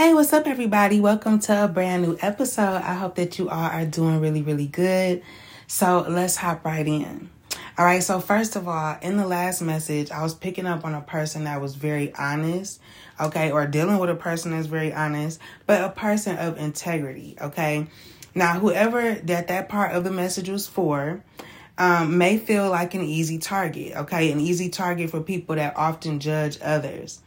Hey, what's up, everybody? Welcome to a brand new episode. I hope that you all are doing really, really good. So let's hop right in. All right, so first of all, in the last message, I was picking up on a person that was very honest, okay, or dealing with a person that's very honest, but a person of integrity, okay? Now, whoever that that part of the message was for, um, may feel like an easy target, okay? An easy target for people that often judge others.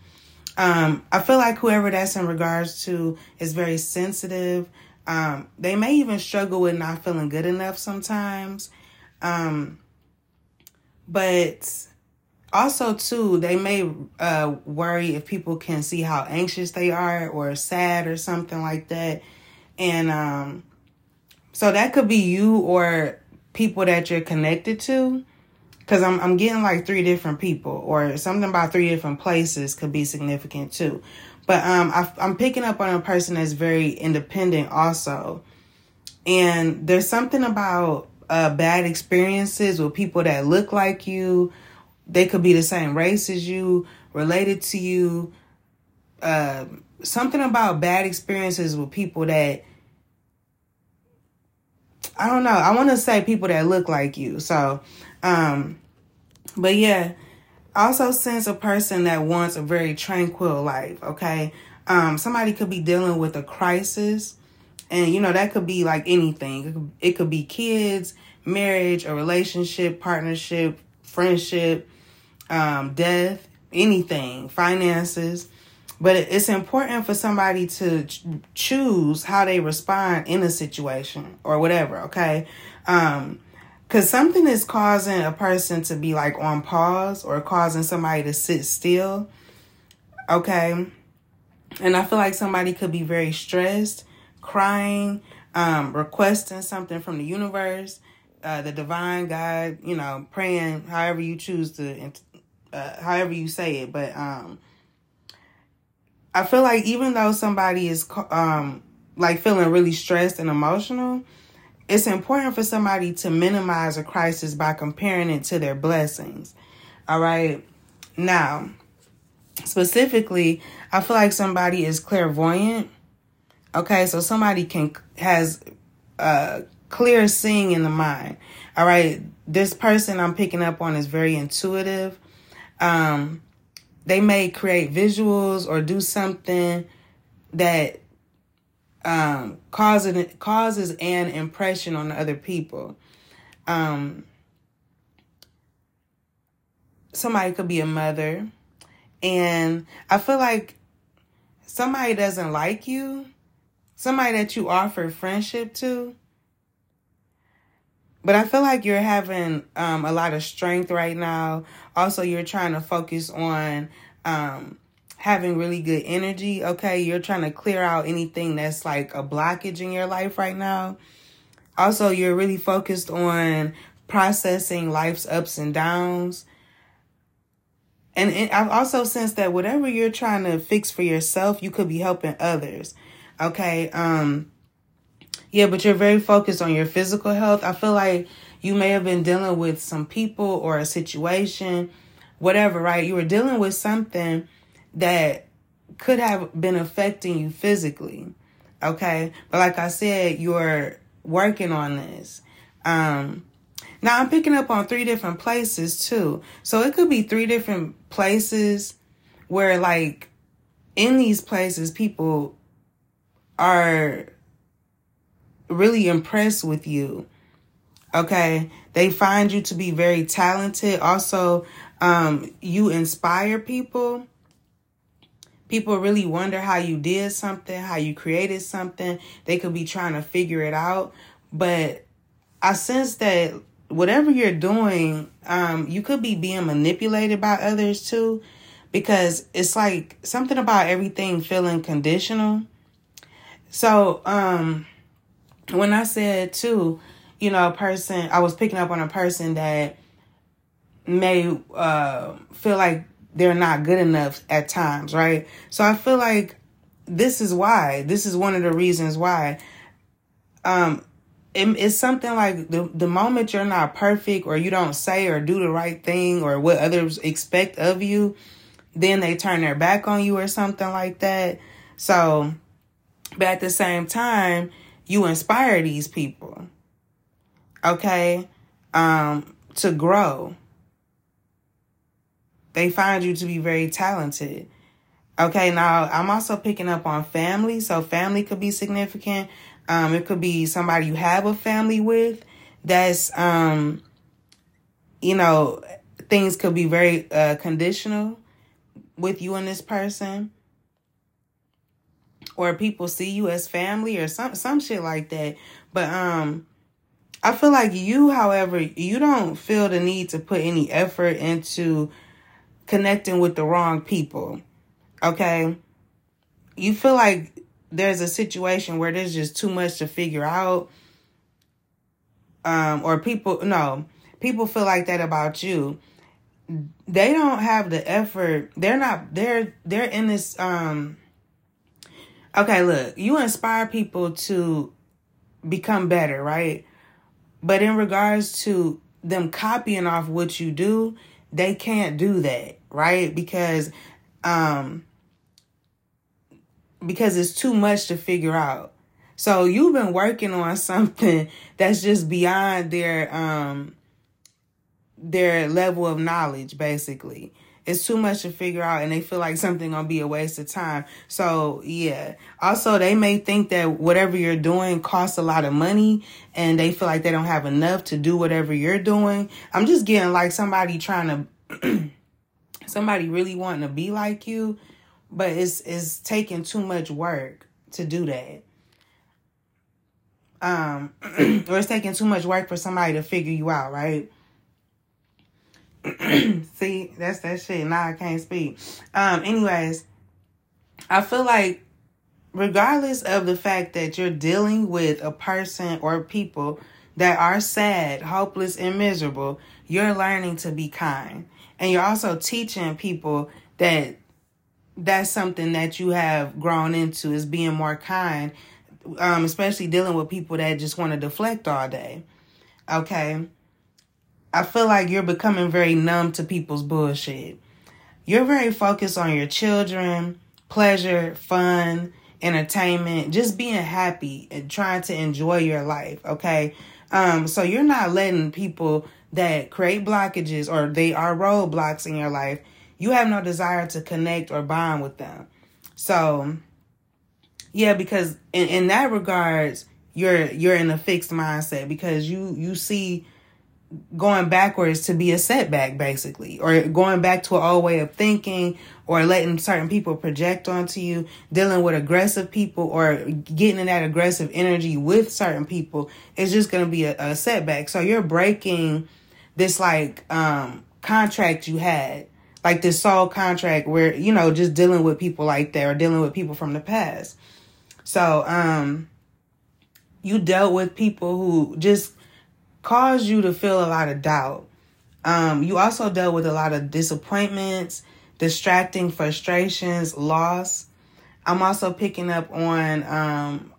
Um, I feel like whoever that's in regards to is very sensitive. Um, they may even struggle with not feeling good enough sometimes. Um, but also too, they may uh, worry if people can see how anxious they are or sad or something like that. And um, so that could be you or people that you're connected to because I'm I'm getting like three different people or something about three different places could be significant too. But um, I, I'm picking up on a person that's very independent also, and there's something about uh, bad experiences with people that look like you. They could be the same race as you, related to you. Uh, something about bad experiences with people that I don't know. I want to say people that look like you. So um, but yeah, also sense a person that wants a very tranquil life, okay? Um, somebody could be dealing with a crisis, and you know, that could be like anything. It could, it could be kids, marriage, a relationship, partnership, friendship, um, death, anything, finances. But it's important for somebody to ch- choose how they respond in a situation or whatever, okay? Um, because something is causing a person to be like on pause or causing somebody to sit still. Okay. And I feel like somebody could be very stressed, crying, um, requesting something from the universe, uh, the divine God, you know, praying, however you choose to, uh, however you say it. But um, I feel like even though somebody is um, like feeling really stressed and emotional, it's important for somebody to minimize a crisis by comparing it to their blessings. All right. Now, specifically, I feel like somebody is clairvoyant. Okay, so somebody can has uh clear seeing in the mind. All right, this person I'm picking up on is very intuitive. Um, they may create visuals or do something that um, causes causes an impression on other people. Um, somebody could be a mother, and I feel like somebody doesn't like you, somebody that you offer friendship to. But I feel like you're having um, a lot of strength right now. Also, you're trying to focus on um, having really good energy, okay? You're trying to clear out anything that's like a blockage in your life right now. Also, you're really focused on processing life's ups and downs. And I've also sensed that whatever you're trying to fix for yourself, you could be helping others. Okay. Um, yeah, but you're very focused on your physical health. I feel like you may have been dealing with some people or a situation, whatever, right? You were dealing with something that could have been affecting you physically. Okay. But like I said, you're working on this. Um, now I'm picking up on three different places too. So it could be three different places where like in these places people are really impressed with you. Okay. They find you to be very talented. Also, um, you inspire people people really wonder how you did something, how you created something. They could be trying to figure it out. But I sense that whatever you're doing, um, you could be being manipulated by others too. Because it's like something about everything feeling conditional. So, um, when I said too, you know, a person, I was picking up on a person that may uh, feel like they're not good enough at times, right? So I feel like this is why. This is one of the reasons why. Um, it, it's something like the the moment you're not perfect or you don't say or do the right thing or what others expect of you, then they turn their back on you or something like that. So, but at the same time, you inspire these people. Okay? Um, to grow. They find you to be very talented. Okay, now I'm also picking up on family. So family could be significant. Um, it could be somebody you have a family with that's um you know, things could be very uh conditional with you and this person. Or people see you as family or some some shit like that. But um I feel like you, however, you don't feel the need to put any effort into connecting with the wrong people. Okay? You feel like there's a situation where there's just too much to figure out. Um, or people, no, people feel like that about you. They don't have the effort. They're not, they're, they're in this, um, okay, look, you inspire people to become better, right? But in regards to them copying off what you do, they can't do that, right? Because um because it's too much to figure out. So you've been working on something that's just beyond their um their level of knowledge basically it's too much to figure out and they feel like something gonna be a waste of time. So yeah. Also they may think that whatever you're doing costs a lot of money and they feel like they don't have enough to do whatever you're doing. I'm just getting like somebody trying to somebody really wanting to be like you but it's it's taking too much work to do that. Um or it's taking too much work for somebody to figure you out right See, that's that shit. Now I can't speak. Um, anyways, I feel like regardless of the fact that you're dealing with a person or people that are sad, hopeless, and miserable, you're learning to be kind. And you're also teaching people that that's something that you have grown into is being more kind, um, especially dealing with people that just want to deflect all day. Okay. I feel like you're becoming very numb to people's bullshit. You're very focused on your children, pleasure, fun, entertainment, just being happy and trying to enjoy your life, okay? Um, so you're not letting people that create blockages or they are roadblocks in your life, you have no desire to connect or bond with them. So yeah, because in, in that regards, you're you're in a fixed mindset because you you see going backwards to be a setback basically or going back to an old way of thinking or letting certain people project onto you dealing with aggressive people or getting in that aggressive energy with certain people is just going to be a, a, setback. So you're breaking this like um contract you had like this soul contract where you know just dealing with people like that or dealing with people from the past. So um you dealt with people who just caused you to feel a lot of doubt. Um, you also dealt with a lot of disappointments, distracting frustrations, loss. I'm also picking up on um,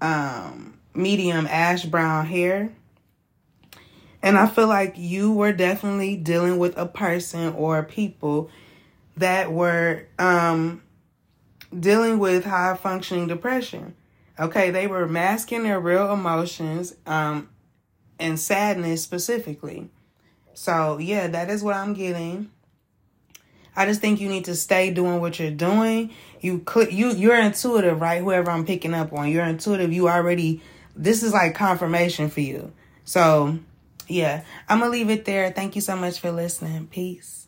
um, medium ash brown hair. And I feel like you were definitely dealing with a person or people that were um, dealing with high functioning depression. Okay, they were masking their real emotions um, and sadness specifically. So, yeah, that is what I'm getting. I just think you need to stay doing what you're doing. You click you you're intuitive, right? Whoever I'm picking up on, you're intuitive. You already this is like confirmation for you. So, yeah, I'm going to leave it there. Thank you so much for listening. Peace.